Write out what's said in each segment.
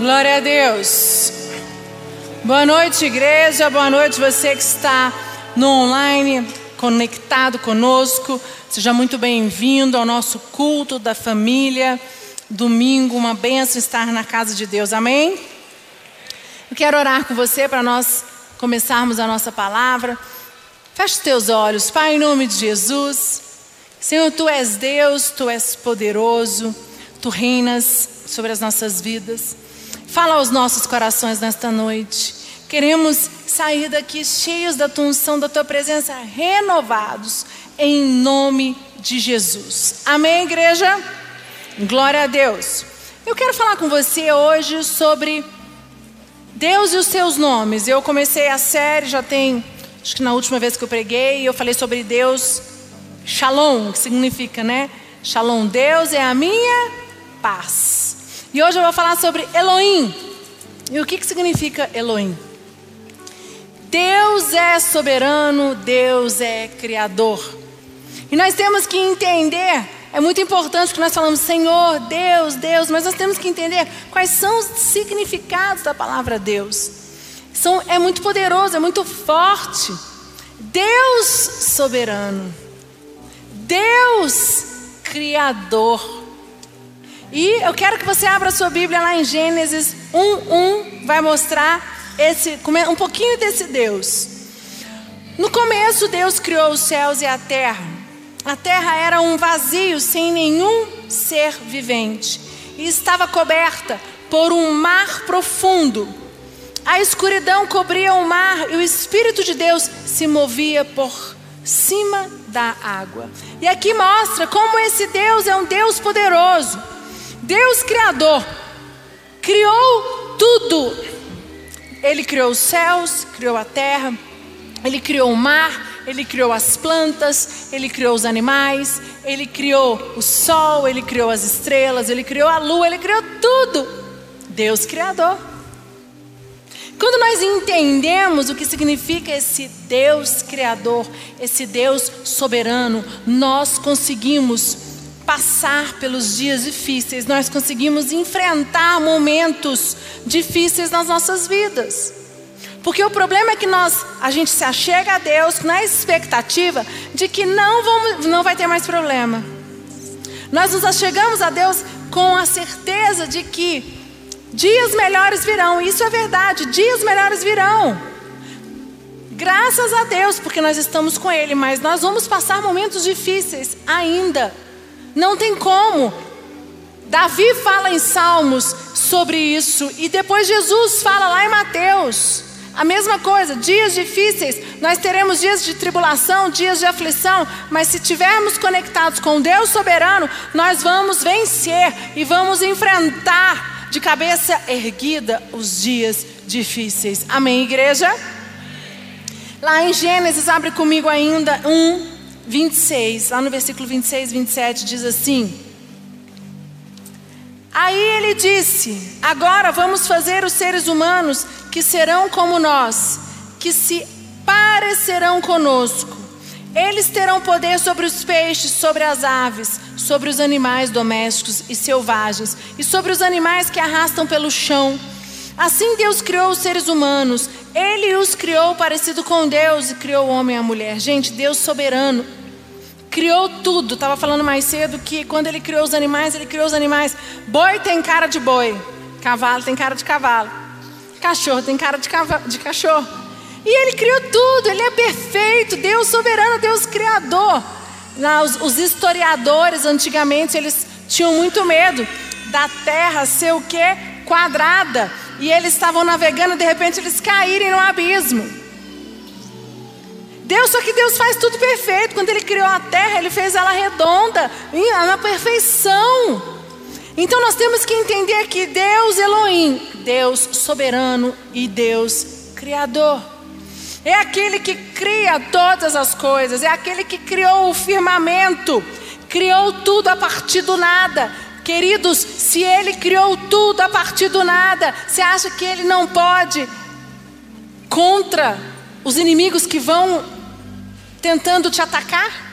Glória a Deus. Boa noite, igreja. Boa noite, você que está no online, conectado conosco. Seja muito bem-vindo ao nosso culto da família. Domingo, uma benção estar na casa de Deus. Amém? Eu quero orar com você para nós começarmos a nossa palavra. Feche teus olhos, Pai, em nome de Jesus. Senhor, tu és Deus, tu és poderoso, tu reinas sobre as nossas vidas. Fala aos nossos corações nesta noite. Queremos sair daqui cheios da tua unção, da tua presença, renovados, em nome de Jesus. Amém, igreja? Glória a Deus. Eu quero falar com você hoje sobre Deus e os seus nomes. Eu comecei a série, já tem, acho que na última vez que eu preguei, eu falei sobre Deus, Shalom, que significa, né? Shalom, Deus é a minha paz. E hoje eu vou falar sobre Elohim. E o que, que significa Elohim? Deus é soberano, Deus é criador. E nós temos que entender, é muito importante que nós falamos Senhor, Deus, Deus, mas nós temos que entender quais são os significados da palavra Deus. São, é muito poderoso, é muito forte. Deus soberano, Deus criador. E eu quero que você abra sua Bíblia lá em Gênesis 1:1, vai mostrar esse um pouquinho desse Deus. No começo Deus criou os céus e a terra. A terra era um vazio sem nenhum ser vivente e estava coberta por um mar profundo. A escuridão cobria o mar e o espírito de Deus se movia por cima da água. E aqui mostra como esse Deus é um Deus poderoso Deus Criador criou tudo. Ele criou os céus, criou a terra, ele criou o mar, ele criou as plantas, ele criou os animais, ele criou o sol, ele criou as estrelas, ele criou a lua, ele criou tudo. Deus Criador. Quando nós entendemos o que significa esse Deus Criador, esse Deus soberano, nós conseguimos passar pelos dias difíceis, nós conseguimos enfrentar momentos difíceis nas nossas vidas. Porque o problema é que nós, a gente se achega a Deus na expectativa de que não, vamos, não vai ter mais problema. Nós nos achegamos a Deus com a certeza de que dias melhores virão. Isso é verdade, dias melhores virão. Graças a Deus, porque nós estamos com Ele, mas nós vamos passar momentos difíceis ainda. Não tem como. Davi fala em Salmos sobre isso e depois Jesus fala lá em Mateus. A mesma coisa, dias difíceis, nós teremos dias de tribulação, dias de aflição, mas se estivermos conectados com Deus soberano, nós vamos vencer e vamos enfrentar de cabeça erguida os dias difíceis. Amém, igreja? Lá em Gênesis, abre comigo ainda um 26, lá no versículo 26, 27, diz assim: Aí ele disse: Agora vamos fazer os seres humanos que serão como nós, que se parecerão conosco. Eles terão poder sobre os peixes, sobre as aves, sobre os animais domésticos e selvagens, e sobre os animais que arrastam pelo chão. Assim Deus criou os seres humanos. Ele os criou parecido com Deus e criou o homem e a mulher. Gente, Deus soberano criou tudo. Estava falando mais cedo que quando ele criou os animais, ele criou os animais. Boi tem cara de boi, cavalo tem cara de cavalo, cachorro tem cara de, de cachorro. E ele criou tudo, ele é perfeito, Deus soberano, Deus criador. Os, os historiadores antigamente eles tinham muito medo da terra ser o que? Quadrada. E eles estavam navegando, de repente eles caírem no abismo. Deus, só que Deus faz tudo perfeito. Quando Ele criou a terra, Ele fez ela redonda, na perfeição. Então nós temos que entender que Deus Elohim, Deus soberano e Deus criador. É aquele que cria todas as coisas, é aquele que criou o firmamento, criou tudo a partir do nada. Queridos, se Ele criou tudo a partir do nada, você acha que Ele não pode contra os inimigos que vão tentando te atacar?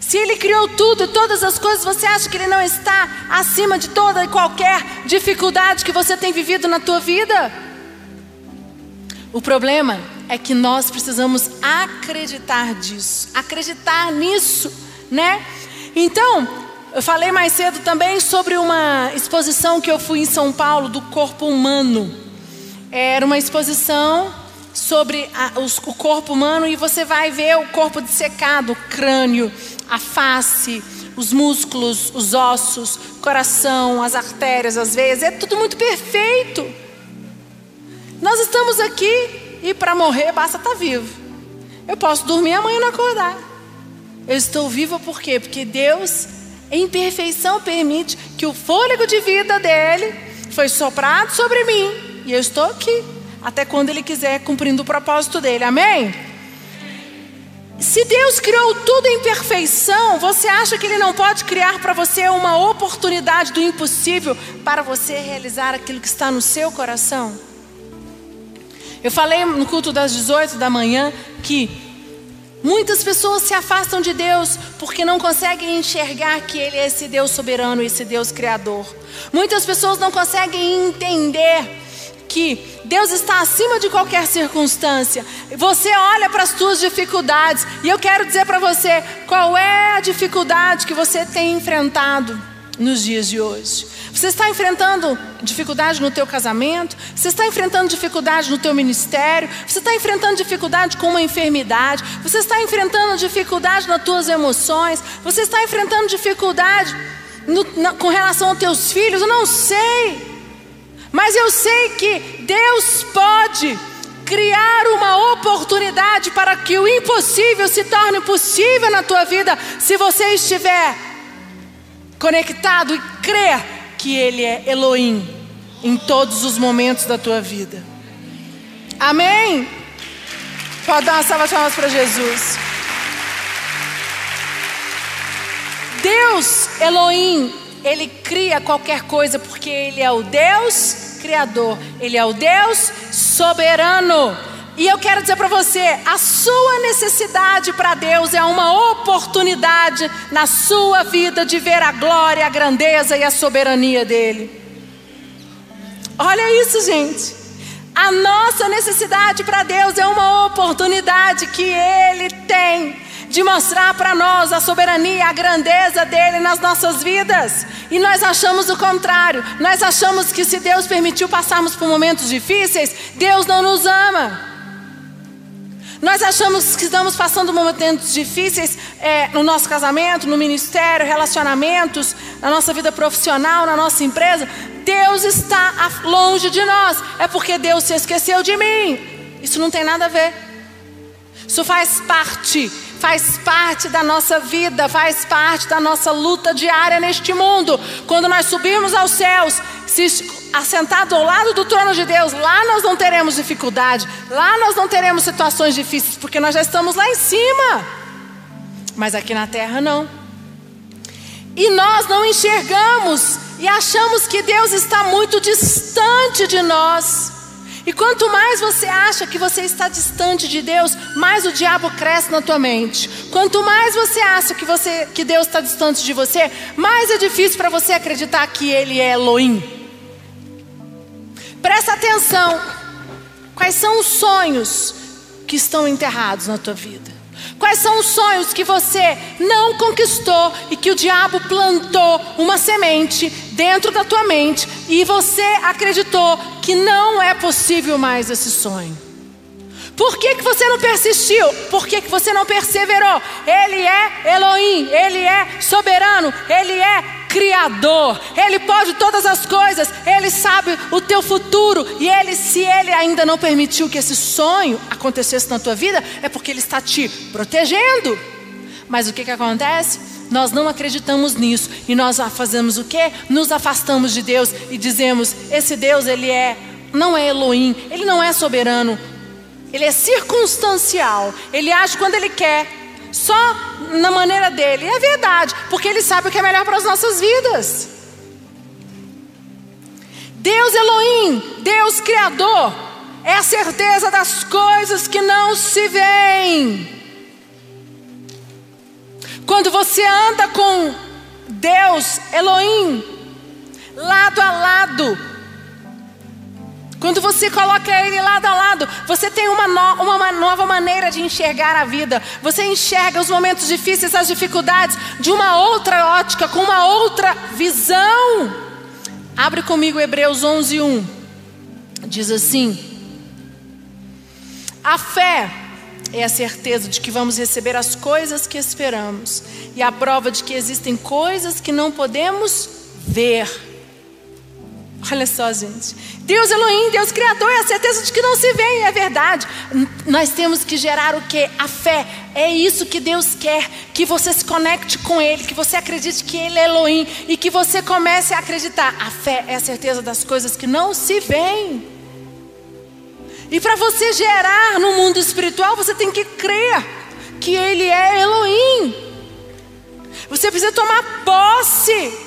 Se Ele criou tudo e todas as coisas, você acha que Ele não está acima de toda e qualquer dificuldade que você tem vivido na tua vida? O problema é que nós precisamos acreditar disso, acreditar nisso, né? Então, eu falei mais cedo também sobre uma exposição que eu fui em São Paulo do corpo humano. Era uma exposição sobre a, os, o corpo humano e você vai ver o corpo dissecado, o crânio, a face, os músculos, os ossos, coração, as artérias, as veias, é tudo muito perfeito. Nós estamos aqui e para morrer basta estar tá vivo. Eu posso dormir amanhã não acordar. Eu estou viva por quê? Porque Deus, em perfeição, permite que o fôlego de vida dele foi soprado sobre mim e eu estou aqui até quando ele quiser cumprindo o propósito dele. Amém? Se Deus criou tudo em perfeição, você acha que Ele não pode criar para você uma oportunidade do impossível para você realizar aquilo que está no seu coração? Eu falei no culto das 18 da manhã que muitas pessoas se afastam de Deus porque não conseguem enxergar que Ele é esse Deus soberano, esse Deus criador. Muitas pessoas não conseguem entender que Deus está acima de qualquer circunstância. Você olha para as suas dificuldades e eu quero dizer para você qual é a dificuldade que você tem enfrentado nos dias de hoje. Você está enfrentando dificuldade no teu casamento? Você está enfrentando dificuldade no teu ministério? Você está enfrentando dificuldade com uma enfermidade? Você está enfrentando dificuldade nas tuas emoções? Você está enfrentando dificuldade no, na, com relação aos teus filhos? Eu não sei. Mas eu sei que Deus pode criar uma oportunidade para que o impossível se torne possível na tua vida, se você estiver conectado e crer que Ele é Elohim em todos os momentos da tua vida. Amém? Pode dar uma salva de palmas para Jesus. Deus, Elohim, Ele cria qualquer coisa porque Ele é o Deus Criador, Ele é o Deus soberano. E eu quero dizer para você: a sua necessidade para Deus é uma oportunidade na sua vida de ver a glória, a grandeza e a soberania dEle. Olha isso, gente. A nossa necessidade para Deus é uma oportunidade que Ele tem de mostrar para nós a soberania, a grandeza dele nas nossas vidas. E nós achamos o contrário. Nós achamos que se Deus permitiu passarmos por momentos difíceis, Deus não nos ama. Nós achamos que estamos passando momentos difíceis é, no nosso casamento, no ministério, relacionamentos, na nossa vida profissional, na nossa empresa. Deus está longe de nós. É porque Deus se esqueceu de mim. Isso não tem nada a ver. Isso faz parte faz parte da nossa vida, faz parte da nossa luta diária neste mundo. Quando nós subirmos aos céus, se assentado ao lado do trono de Deus, lá nós não teremos dificuldade, lá nós não teremos situações difíceis, porque nós já estamos lá em cima. Mas aqui na terra não. E nós não enxergamos e achamos que Deus está muito distante de nós. E quanto mais você acha que você está distante de Deus, mais o diabo cresce na tua mente. Quanto mais você acha que, você, que Deus está distante de você, mais é difícil para você acreditar que Ele é Elohim. Presta atenção. Quais são os sonhos que estão enterrados na tua vida? Quais são os sonhos que você não conquistou e que o diabo plantou uma semente dentro da tua mente e você acreditou que não é possível mais esse sonho? Por que, que você não persistiu? Por que, que você não perseverou? Ele é Elohim, Ele é soberano, Ele é Criador, Ele pode todas as coisas, Ele sabe o teu futuro. E Ele, se Ele ainda não permitiu que esse sonho acontecesse na tua vida, é porque Ele está te protegendo. Mas o que, que acontece? Nós não acreditamos nisso. E nós fazemos o que? Nos afastamos de Deus e dizemos: esse Deus, Ele é, não é Elohim, Ele não é soberano, Ele é circunstancial, Ele age quando Ele quer só na maneira dele. É verdade, porque ele sabe o que é melhor para as nossas vidas. Deus Elohim, Deus Criador, é a certeza das coisas que não se veem. Quando você anda com Deus, Elohim, lado a lado, quando você coloca ele lado a lado, você tem uma, no, uma nova maneira de enxergar a vida. Você enxerga os momentos difíceis, as dificuldades, de uma outra ótica, com uma outra visão. Abre comigo Hebreus 11, 1. Diz assim: A fé é a certeza de que vamos receber as coisas que esperamos, e a prova de que existem coisas que não podemos ver. Olha só, gente. Deus Elohim, Deus Criador, é a certeza de que não se vê, é verdade. Nós temos que gerar o que? A fé. É isso que Deus quer, que você se conecte com Ele, que você acredite que Ele é Elohim e que você comece a acreditar. A fé é a certeza das coisas que não se veem. E para você gerar no mundo espiritual, você tem que crer que Ele é Elohim. Você precisa tomar posse.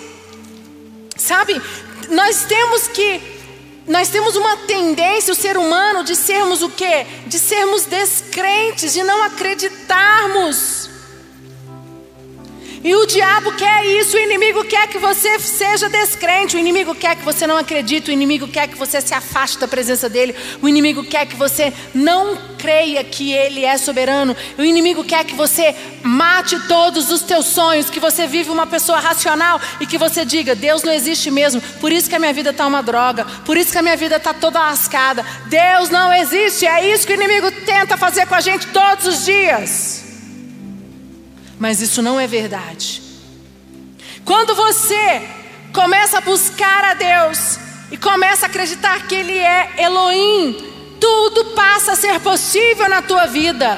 Sabe? Nós temos que nós temos uma tendência, o ser humano, de sermos o quê? De sermos descrentes, de não acreditarmos. E o diabo quer isso, o inimigo quer que você seja descrente, o inimigo quer que você não acredite, o inimigo quer que você se afaste da presença dele, o inimigo quer que você não creia que ele é soberano, o inimigo quer que você mate todos os teus sonhos, que você vive uma pessoa racional e que você diga: Deus não existe mesmo, por isso que a minha vida está uma droga, por isso que a minha vida está toda lascada. Deus não existe, é isso que o inimigo tenta fazer com a gente todos os dias mas isso não é verdade. Quando você começa a buscar a Deus e começa a acreditar que Ele é Elohim, tudo passa a ser possível na tua vida.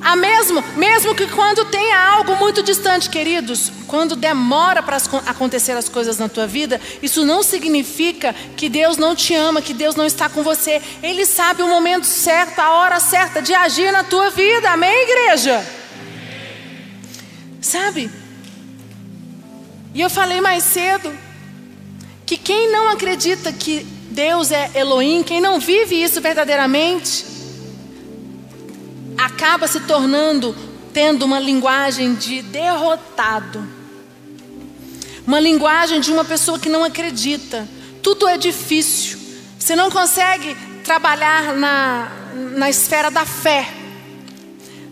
A mesmo, mesmo que quando tenha algo muito distante, queridos, quando demora para acontecer as coisas na tua vida, isso não significa que Deus não te ama, que Deus não está com você. Ele sabe o momento certo, a hora certa de agir na tua vida. Amém, igreja? Sabe? E eu falei mais cedo que quem não acredita que Deus é Elohim, quem não vive isso verdadeiramente, acaba se tornando tendo uma linguagem de derrotado. Uma linguagem de uma pessoa que não acredita. Tudo é difícil. Você não consegue trabalhar na, na esfera da fé.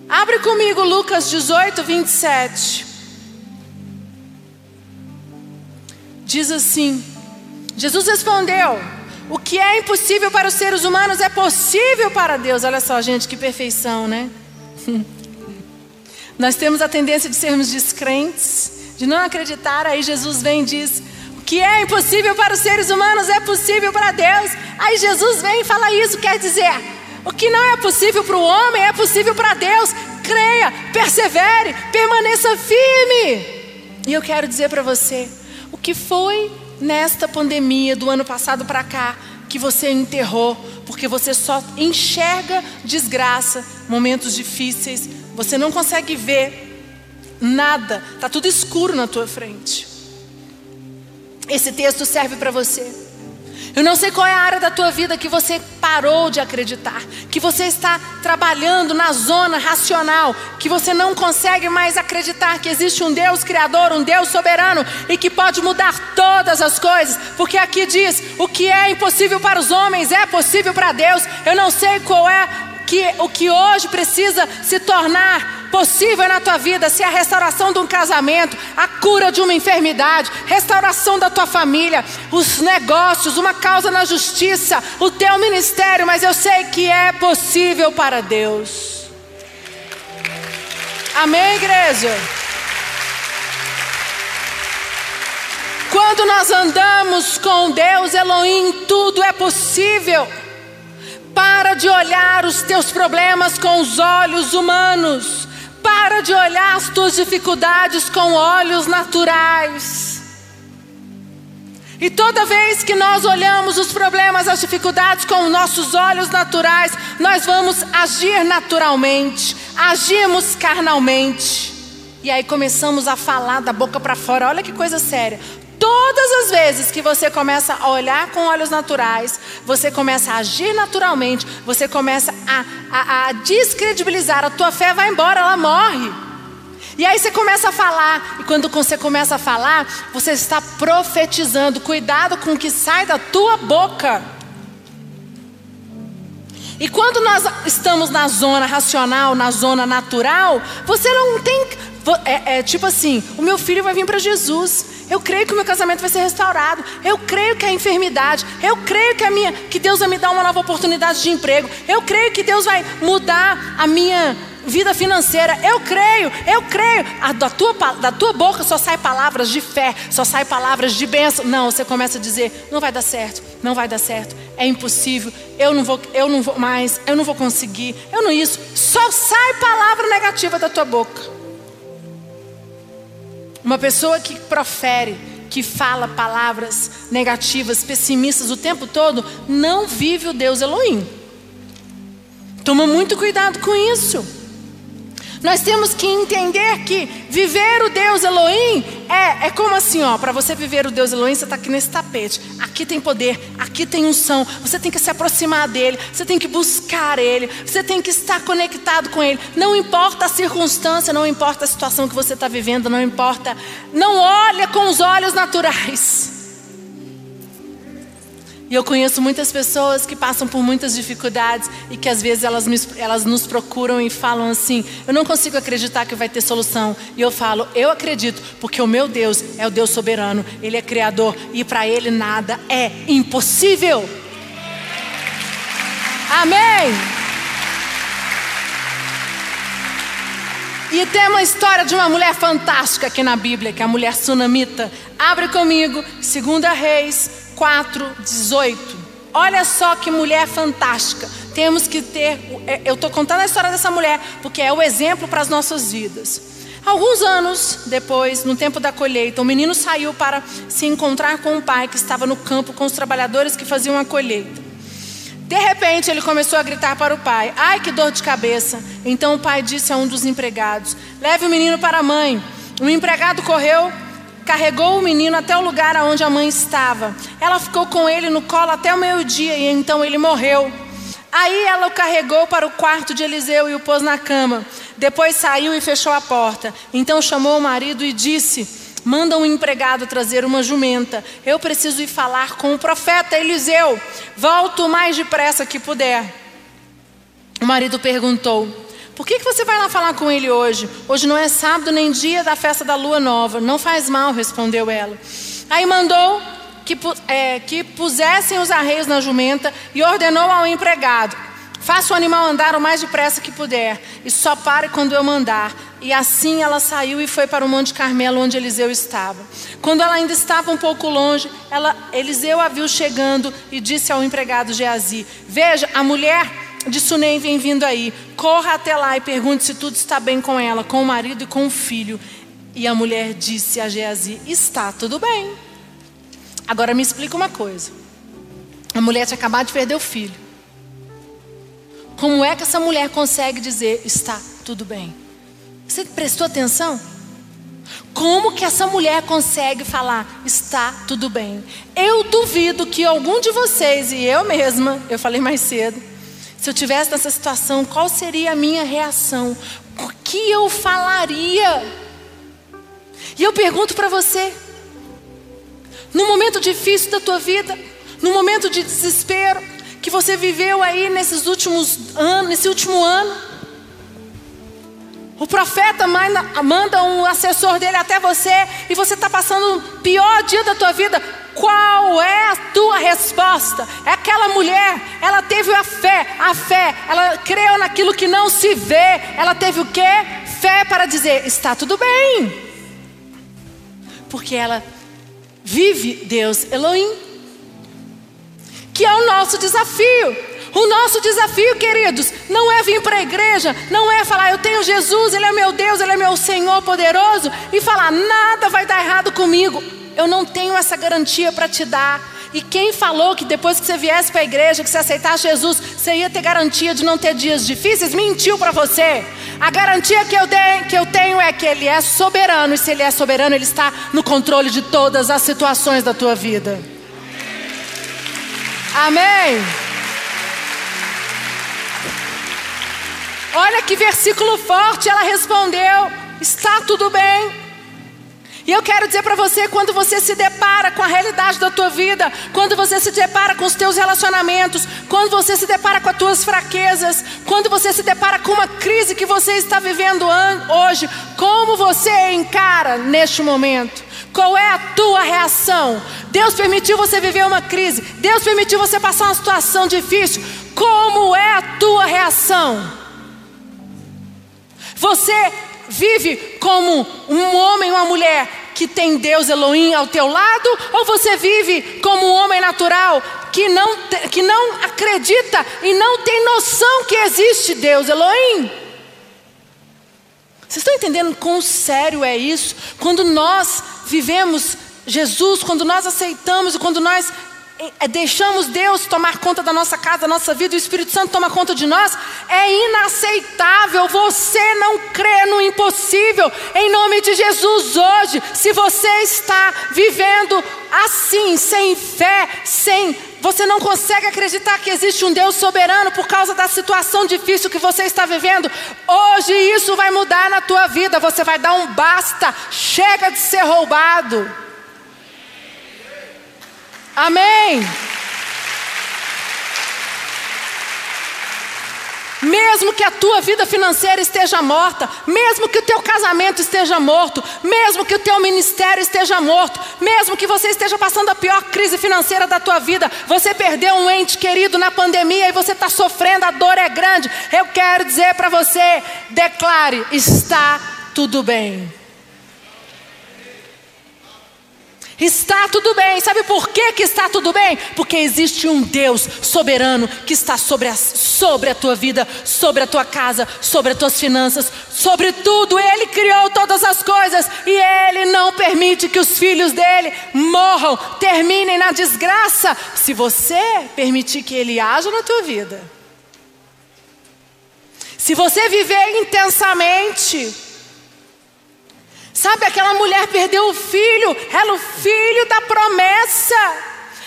Abre comigo Lucas 18, 27. Diz assim: Jesus respondeu: O que é impossível para os seres humanos é possível para Deus. Olha só, gente, que perfeição, né? Nós temos a tendência de sermos descrentes, de não acreditar. Aí Jesus vem e diz: O que é impossível para os seres humanos é possível para Deus. Aí Jesus vem e fala isso, quer dizer, o que não é possível para o homem é possível para Deus. Creia, persevere, permaneça firme. E eu quero dizer para você: o que foi nesta pandemia do ano passado para cá que você enterrou, porque você só enxerga desgraça, momentos difíceis, você não consegue ver nada, está tudo escuro na tua frente. Esse texto serve para você. Eu não sei qual é a área da tua vida que você parou de acreditar, que você está trabalhando na zona racional, que você não consegue mais acreditar que existe um Deus criador, um Deus soberano e que pode mudar todas as coisas, porque aqui diz: o que é impossível para os homens é possível para Deus. Eu não sei qual é que, o que hoje precisa se tornar possível na tua vida, se é a restauração de um casamento, a cura de uma enfermidade, restauração da tua família, os negócios, uma causa na justiça, o teu ministério, mas eu sei que é possível para Deus. Amém, igreja? Quando nós andamos com Deus, Elohim, tudo é possível. Para de olhar os teus problemas com os olhos humanos. Para de olhar as tuas dificuldades com olhos naturais. E toda vez que nós olhamos os problemas, as dificuldades com nossos olhos naturais, nós vamos agir naturalmente, agimos carnalmente. E aí começamos a falar da boca para fora. Olha que coisa séria. Todas as vezes que você começa a olhar com olhos naturais, você começa a agir naturalmente, você começa a, a, a descredibilizar, a tua fé vai embora, ela morre. E aí você começa a falar, e quando você começa a falar, você está profetizando. Cuidado com o que sai da tua boca. E quando nós estamos na zona racional, na zona natural, você não tem. É, é tipo assim: o meu filho vai vir para Jesus. Eu creio que o meu casamento vai ser restaurado. Eu creio que a enfermidade. Eu creio que, a minha, que Deus vai me dar uma nova oportunidade de emprego. Eu creio que Deus vai mudar a minha vida financeira. Eu creio, eu creio. A, da, tua, da tua boca só sai palavras de fé, só sai palavras de bênção. Não, você começa a dizer: não vai dar certo, não vai dar certo, é impossível, eu não vou, eu não vou mais, eu não vou conseguir, eu não isso. Só sai palavra negativa da tua boca. Uma pessoa que profere, que fala palavras negativas, pessimistas o tempo todo, não vive o Deus Elohim. Toma muito cuidado com isso. Nós temos que entender que viver o Deus Elohim é, é como assim, ó, para você viver o Deus Elohim, você está aqui nesse tapete. Aqui tem poder, aqui tem unção. Você tem que se aproximar dele, você tem que buscar ele, você tem que estar conectado com ele. Não importa a circunstância, não importa a situação que você está vivendo, não importa. Não olha com os olhos naturais. E eu conheço muitas pessoas que passam por muitas dificuldades e que às vezes elas, me, elas nos procuram e falam assim: Eu não consigo acreditar que vai ter solução. E eu falo: Eu acredito, porque o meu Deus é o Deus soberano, Ele é criador e para Ele nada é impossível. Amém. E tem uma história de uma mulher fantástica aqui na Bíblia, que é a mulher sunamita. Abre comigo, 2 Reis 4, 18. Olha só que mulher fantástica. Temos que ter. É, eu estou contando a história dessa mulher porque é o exemplo para as nossas vidas. Alguns anos depois, no tempo da colheita, o menino saiu para se encontrar com o pai que estava no campo com os trabalhadores que faziam a colheita. De repente, ele começou a gritar para o pai: Ai, que dor de cabeça! Então o pai disse a um dos empregados: Leve o menino para a mãe. O empregado correu carregou o menino até o lugar onde a mãe estava. Ela ficou com ele no colo até o meio-dia e então ele morreu. Aí ela o carregou para o quarto de Eliseu e o pôs na cama. Depois saiu e fechou a porta. Então chamou o marido e disse: Manda um empregado trazer uma jumenta. Eu preciso ir falar com o profeta Eliseu. Volto o mais depressa que puder. O marido perguntou: por que, que você vai lá falar com ele hoje? Hoje não é sábado nem dia da festa da lua nova. Não faz mal, respondeu ela. Aí mandou que, é, que pusessem os arreios na jumenta e ordenou ao empregado: Faça o animal andar o mais depressa que puder, e só pare quando eu mandar. E assim ela saiu e foi para o Monte Carmelo, onde Eliseu estava. Quando ela ainda estava um pouco longe, ela, Eliseu a viu chegando e disse ao empregado Geazi: Veja, a mulher de Sunem vem vindo aí. Corra até lá e pergunte se tudo está bem com ela, com o marido e com o filho. E a mulher disse a Geazi: Está tudo bem. Agora me explica uma coisa. A mulher tinha acabado de perder o filho. Como é que essa mulher consegue dizer está tudo bem? Você prestou atenção? Como que essa mulher consegue falar está tudo bem? Eu duvido que algum de vocês e eu mesma, eu falei mais cedo, se eu tivesse nessa situação, qual seria a minha reação? O que eu falaria? E eu pergunto para você: no momento difícil da tua vida, no momento de desespero que você viveu aí nesses últimos anos, nesse último ano, o profeta manda um assessor dele até você e você está passando o pior dia da tua vida. Qual é a tua resposta? É aquela mulher, ela teve a fé, a fé, ela creu naquilo que não se vê. Ela teve o quê? Fé para dizer: está tudo bem. Porque ela vive Deus Elohim, que é o nosso desafio. O nosso desafio, queridos, não é vir para a igreja, não é falar eu tenho Jesus, Ele é meu Deus, Ele é meu Senhor poderoso, e falar nada vai dar errado comigo. Eu não tenho essa garantia para te dar. E quem falou que depois que você viesse para a igreja, que você aceitasse Jesus, você ia ter garantia de não ter dias difíceis, mentiu para você. A garantia que eu, de, que eu tenho é que Ele é soberano, e se Ele é soberano, Ele está no controle de todas as situações da tua vida. Amém. Olha que versículo forte, ela respondeu: está tudo bem. E eu quero dizer para você, quando você se depara com a realidade da tua vida, quando você se depara com os teus relacionamentos, quando você se depara com as tuas fraquezas, quando você se depara com uma crise que você está vivendo hoje, como você encara neste momento? Qual é a tua reação? Deus permitiu você viver uma crise, Deus permitiu você passar uma situação difícil. Como é a tua reação? Você vive como um homem ou uma mulher que tem Deus Elohim ao teu lado, ou você vive como um homem natural que não, que não acredita e não tem noção que existe Deus Elohim? Vocês estão entendendo quão sério é isso? Quando nós vivemos Jesus, quando nós aceitamos e quando nós deixamos Deus tomar conta da nossa casa, da nossa vida, o Espírito Santo toma conta de nós, é inaceitável você não crer no impossível. Em nome de Jesus, hoje, se você está vivendo assim, sem fé, sem. Você não consegue acreditar que existe um Deus soberano por causa da situação difícil que você está vivendo. Hoje isso vai mudar na tua vida. Você vai dar um basta. Chega de ser roubado. Amém. Mesmo que a tua vida financeira esteja morta, mesmo que o teu casamento esteja morto, mesmo que o teu ministério esteja morto, mesmo que você esteja passando a pior crise financeira da tua vida, você perdeu um ente querido na pandemia e você está sofrendo, a dor é grande. Eu quero dizer para você: declare, está tudo bem. Está tudo bem. Sabe por que, que está tudo bem? Porque existe um Deus soberano que está sobre a, sobre a tua vida, sobre a tua casa, sobre as tuas finanças, sobre tudo. Ele criou todas as coisas e Ele não permite que os filhos dele morram, terminem na desgraça, se você permitir que Ele haja na tua vida. Se você viver intensamente, Sabe, aquela mulher perdeu o filho, era o filho da promessa.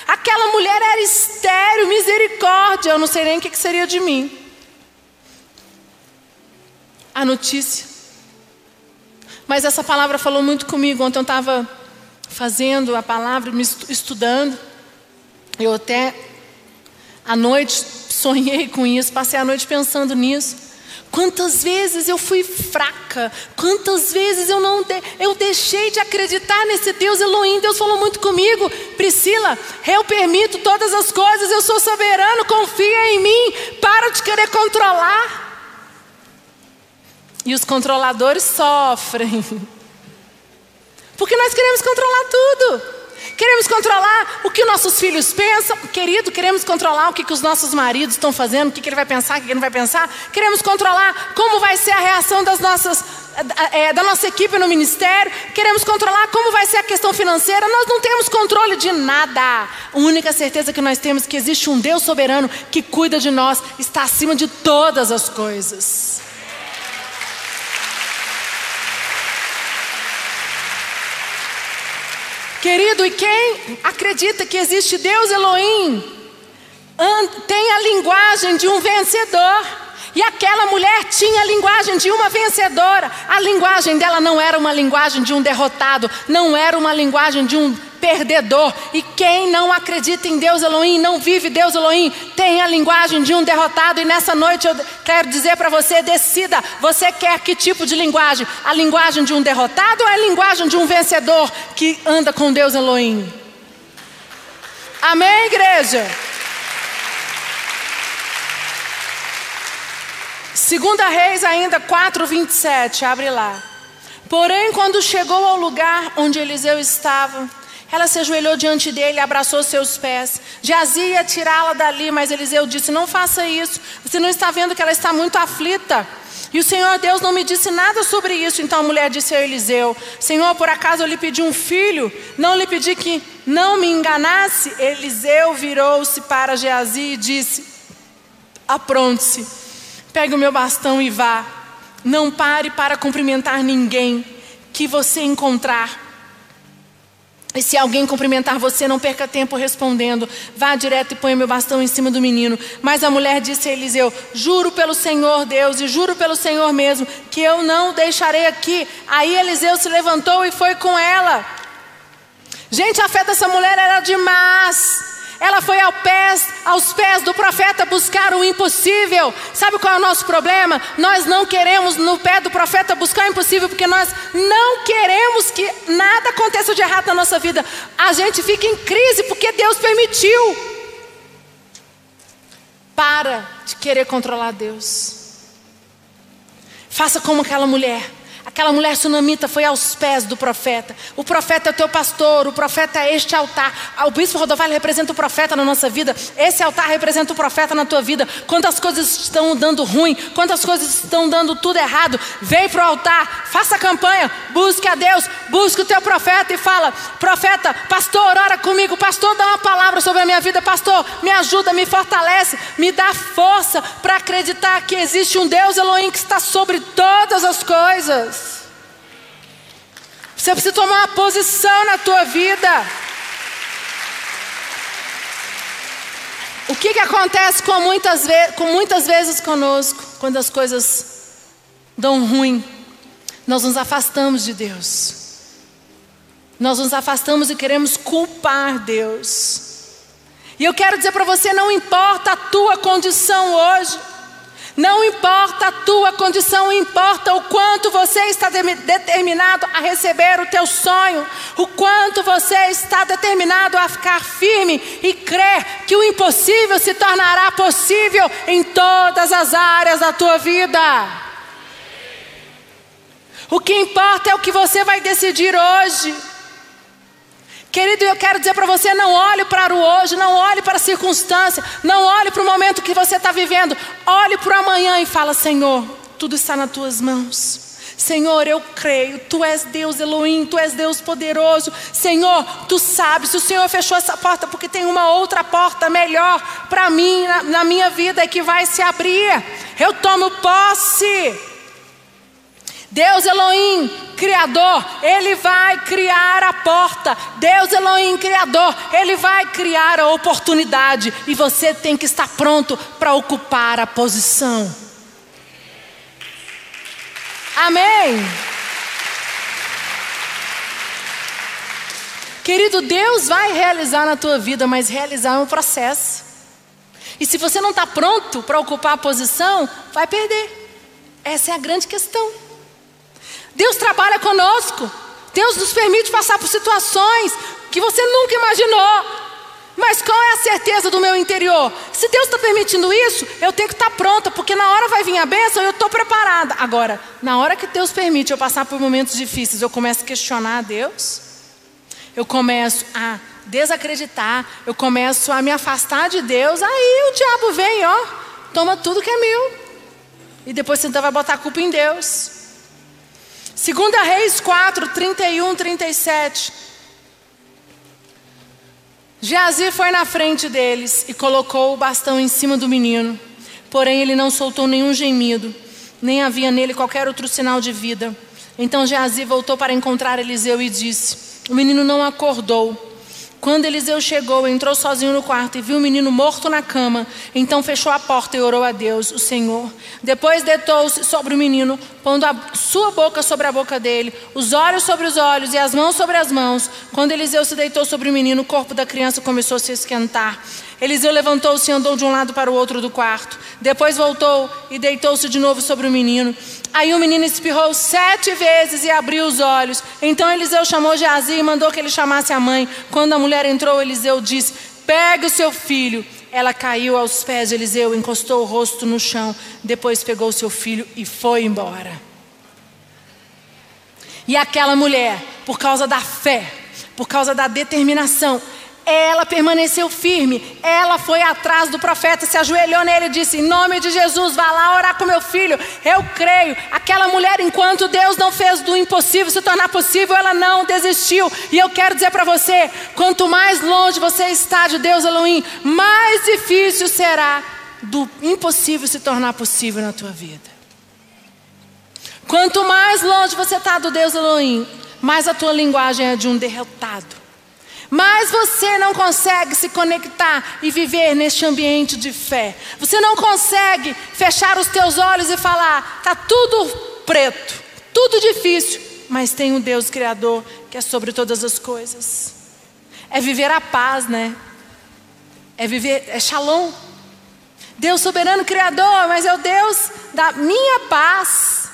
Aquela mulher era estéreo, misericórdia. Eu não sei nem o que seria de mim. A notícia. Mas essa palavra falou muito comigo. Ontem eu estava fazendo a palavra, me estudando. Eu até à noite sonhei com isso, passei a noite pensando nisso. Quantas vezes eu fui fraca, quantas vezes eu não de, eu deixei de acreditar nesse Deus Elohim. Deus falou muito comigo, Priscila, eu permito todas as coisas, eu sou soberano, confia em mim, para de querer controlar. E os controladores sofrem, porque nós queremos controlar tudo. Queremos controlar o que nossos filhos pensam, querido, queremos controlar o que, que os nossos maridos estão fazendo, o que, que ele vai pensar, o que, que ele não vai pensar. Queremos controlar como vai ser a reação das nossas, é, da nossa equipe no ministério. Queremos controlar como vai ser a questão financeira. Nós não temos controle de nada. A única certeza que nós temos é que existe um Deus soberano que cuida de nós, está acima de todas as coisas. Querido, e quem acredita que existe Deus Elohim, tem a linguagem de um vencedor. E aquela mulher tinha a linguagem de uma vencedora. A linguagem dela não era uma linguagem de um derrotado, não era uma linguagem de um perdedor. E quem não acredita em Deus Elohim, não vive Deus Elohim, tem a linguagem de um derrotado. E nessa noite eu quero dizer para você: decida, você quer que tipo de linguagem? A linguagem de um derrotado ou a linguagem de um vencedor que anda com Deus Elohim? Amém, igreja? Segunda Reis ainda 4, 27, abre lá. Porém, quando chegou ao lugar onde Eliseu estava, ela se ajoelhou diante dele abraçou seus pés. Jazia tirá-la dali, mas Eliseu disse: Não faça isso. Você não está vendo que ela está muito aflita. E o Senhor Deus não me disse nada sobre isso. Então a mulher disse a Eliseu: Senhor, por acaso eu lhe pedi um filho? Não lhe pedi que não me enganasse? Eliseu virou-se para Geazi e disse: Apronte-se, pegue o meu bastão e vá. Não pare para cumprimentar ninguém que você encontrar E se alguém cumprimentar você, não perca tempo respondendo. Vá direto e ponha meu bastão em cima do menino. Mas a mulher disse a Eliseu: Juro pelo Senhor Deus e juro pelo Senhor mesmo que eu não o deixarei aqui. Aí Eliseu se levantou e foi com ela. Gente, a fé dessa mulher era demais. Ela foi ao pés, aos pés do profeta buscar o impossível. Sabe qual é o nosso problema? Nós não queremos no pé do profeta buscar o impossível porque nós não queremos que nada aconteça de errado na nossa vida. A gente fica em crise porque Deus permitiu. Para de querer controlar Deus. Faça como aquela mulher. Aquela mulher sunamita foi aos pés do profeta. O profeta é o teu pastor, o profeta é este altar. Ah, o bispo Rodovalho representa o profeta na nossa vida. Esse altar representa o profeta na tua vida. Quantas coisas estão dando ruim, quantas coisas estão dando tudo errado. Vem para o altar, faça campanha, busque a Deus, busque o teu profeta e fala: Profeta, pastor, ora comigo. Pastor, dá uma palavra sobre a minha vida. Pastor, me ajuda, me fortalece, me dá força para acreditar que existe um Deus Elohim que está sobre todas as coisas. Você precisa tomar uma posição na tua vida. O que, que acontece com muitas, com muitas vezes conosco, quando as coisas dão ruim? Nós nos afastamos de Deus. Nós nos afastamos e queremos culpar Deus. E eu quero dizer para você: não importa a tua condição hoje, não importa a tua condição, importa o quanto você está de determinado a receber o teu sonho, o quanto você está determinado a ficar firme e crer que o impossível se tornará possível em todas as áreas da tua vida. O que importa é o que você vai decidir hoje. Querido, eu quero dizer para você: não olhe para o hoje, não olhe para a circunstância, não olhe para o momento que você está vivendo, olhe para o amanhã e fala: Senhor, tudo está nas tuas mãos. Senhor, eu creio, Tu és Deus Elohim, Tu és Deus poderoso. Senhor, Tu sabes, o Senhor fechou essa porta, porque tem uma outra porta melhor para mim, na, na minha vida, que vai se abrir. Eu tomo posse. Deus Elohim, Criador, Ele vai criar a porta. Deus Elohim, Criador, Ele vai criar a oportunidade. E você tem que estar pronto para ocupar a posição. Amém. Querido, Deus vai realizar na tua vida, mas realizar é um processo. E se você não está pronto para ocupar a posição, vai perder. Essa é a grande questão. Deus trabalha conosco. Deus nos permite passar por situações que você nunca imaginou. Mas qual é a certeza do meu interior? Se Deus está permitindo isso, eu tenho que estar tá pronta, porque na hora vai vir a bênção e eu estou preparada. Agora, na hora que Deus permite eu passar por momentos difíceis, eu começo a questionar a Deus, eu começo a desacreditar, eu começo a me afastar de Deus, aí o diabo vem, ó, toma tudo que é meu. E depois você vai botar a culpa em Deus. Segunda Reis 4, 31, 37. Geazir foi na frente deles e colocou o bastão em cima do menino. Porém, ele não soltou nenhum gemido, nem havia nele qualquer outro sinal de vida. Então Geazir voltou para encontrar Eliseu e disse: O menino não acordou. Quando Eliseu chegou, entrou sozinho no quarto e viu o menino morto na cama. Então fechou a porta e orou a Deus, o Senhor. Depois deitou-se sobre o menino, pondo a sua boca sobre a boca dele, os olhos sobre os olhos e as mãos sobre as mãos. Quando Eliseu se deitou sobre o menino, o corpo da criança começou a se esquentar. Eliseu levantou-se e andou de um lado para o outro do quarto. Depois voltou e deitou-se de novo sobre o menino. Aí o menino espirrou sete vezes e abriu os olhos. Então Eliseu chamou Geazi e mandou que ele chamasse a mãe. Quando a mulher entrou, Eliseu disse: Pegue o seu filho. Ela caiu aos pés de Eliseu, encostou o rosto no chão. Depois pegou seu filho e foi embora. E aquela mulher, por causa da fé, por causa da determinação, ela permaneceu firme. Ela foi atrás do profeta, se ajoelhou nele e disse: Em nome de Jesus, vá lá orar com meu filho. Eu creio. Aquela mulher, enquanto Deus não fez do impossível se tornar possível, ela não desistiu. E eu quero dizer para você: quanto mais longe você está de Deus Elohim, mais difícil será do impossível se tornar possível na tua vida. Quanto mais longe você está do Deus Elohim, mais a tua linguagem é de um derrotado Mas você não consegue se conectar e viver neste ambiente de fé. Você não consegue fechar os teus olhos e falar: tá tudo preto, tudo difícil, mas tem um Deus criador que é sobre todas as coisas. É viver a paz, né? É viver, é shalom. Deus soberano criador, mas é o Deus da minha paz.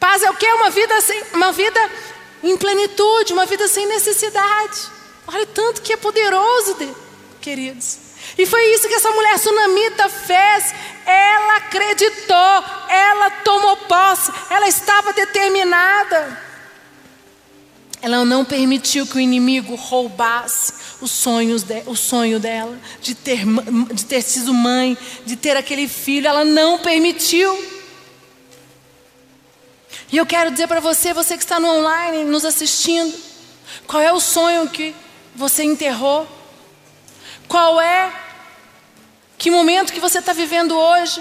Paz é o que? Uma vida, sem, uma vida em plenitude, uma vida sem necessidade. Olha tanto que é poderoso, queridos. E foi isso que essa mulher sunamita fez. Ela acreditou, ela tomou posse, ela estava determinada. Ela não permitiu que o inimigo roubasse os sonhos de, o sonho dela de ter, de ter sido mãe, de ter aquele filho. Ela não permitiu. E eu quero dizer para você, você que está no online, nos assistindo, qual é o sonho que você enterrou? Qual é? Que momento que você está vivendo hoje?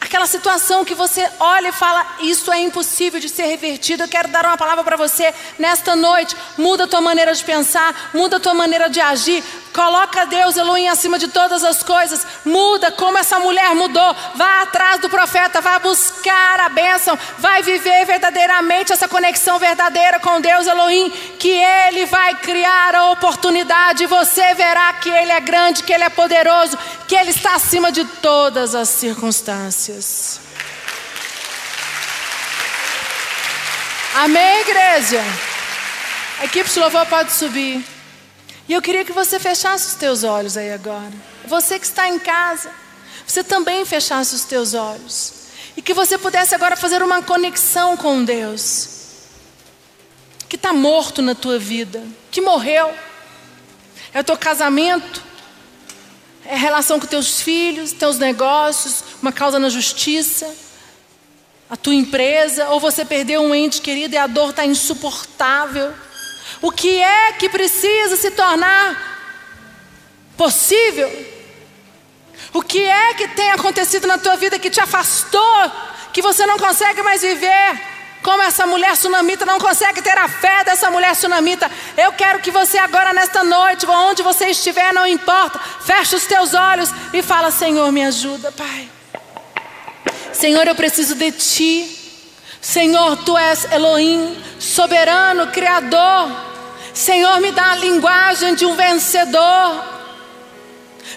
Aquela situação que você olha e fala, isso é impossível de ser revertido. Eu quero dar uma palavra para você nesta noite. Muda a tua maneira de pensar, muda a tua maneira de agir. Coloca Deus, Elohim, acima de todas as coisas. Muda como essa mulher mudou. Vá atrás do profeta, vá buscar a bênção. Vai viver verdadeiramente essa conexão verdadeira com Deus, Elohim. Que Ele vai criar a oportunidade. Você verá que Ele é grande, que Ele é poderoso, que Ele está acima de todas as circunstâncias. Amém, igreja? A equipe de louvor pode subir. E eu queria que você fechasse os teus olhos aí agora. Você que está em casa, você também fechasse os teus olhos. E que você pudesse agora fazer uma conexão com Deus. Que está morto na tua vida, que morreu. É o teu casamento, é a relação com teus filhos, teus negócios, uma causa na justiça, a tua empresa, ou você perdeu um ente querido e a dor está insuportável. O que é que precisa se tornar possível? O que é que tem acontecido na tua vida que te afastou, que você não consegue mais viver? Como essa mulher sunamita não consegue ter a fé dessa mulher sunamita. Eu quero que você agora nesta noite, onde você estiver, não importa, feche os teus olhos e fala: Senhor, me ajuda, Pai. Senhor, eu preciso de Ti. Senhor, Tu és Elohim, soberano, Criador. Senhor, me dá a linguagem de um vencedor.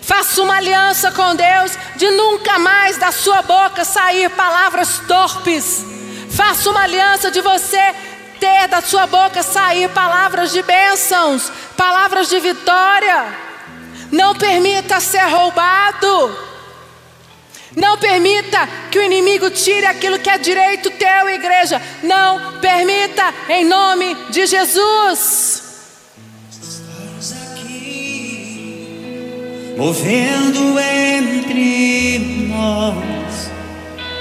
Faça uma aliança com Deus de nunca mais da sua boca sair palavras torpes. Faça uma aliança de você ter da sua boca sair palavras de bênçãos, palavras de vitória. Não permita ser roubado. Não permita que o inimigo tire aquilo que é direito teu, igreja. Não permita, em nome de Jesus. Estás aqui, movendo entre nós.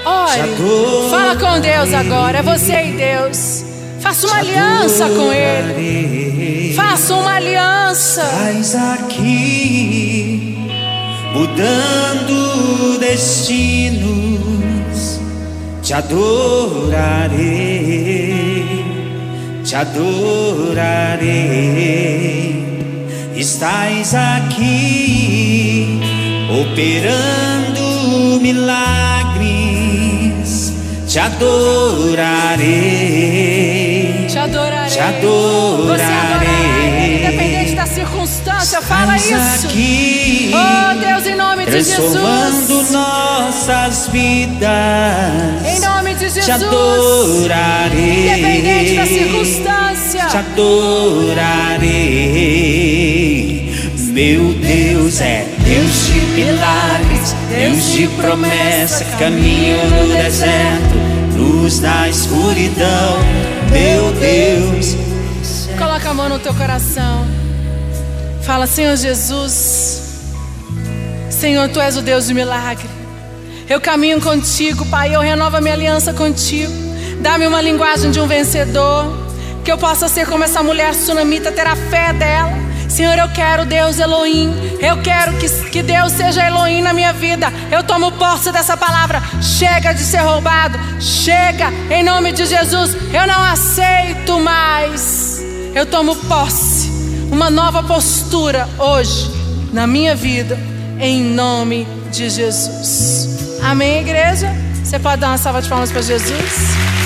Ore, fala com Deus agora, é você e Deus. Faça uma aliança com Ele. Faça uma aliança. Estás aqui mudando destinos, te adorarei, te adorarei. Estás aqui operando milagres, te adorarei, Te adorarei. te adorarei. Você adorará Fala isso. aqui, Oh Deus, em nome de Jesus. nossas vidas. Em nome de Te Jesus. adorarei. Independente da circunstância. Te adorarei. Meu Deus é Deus de milagres, Deus de promessa, caminho no deserto, luz na escuridão. Meu Deus, Coloca a mão no teu coração. Fala, Senhor Jesus. Senhor, tu és o Deus de milagre. Eu caminho contigo, Pai. Eu renovo a minha aliança contigo. Dá-me uma linguagem de um vencedor. Que eu possa ser como essa mulher sunamita, ter a fé dela. Senhor, eu quero Deus Elohim. Eu quero que, que Deus seja Elohim na minha vida. Eu tomo posse dessa palavra. Chega de ser roubado. Chega, em nome de Jesus. Eu não aceito mais. Eu tomo posse. Uma nova postura hoje na minha vida, em nome de Jesus. Amém, igreja? Você pode dar uma salva de palmas para Jesus?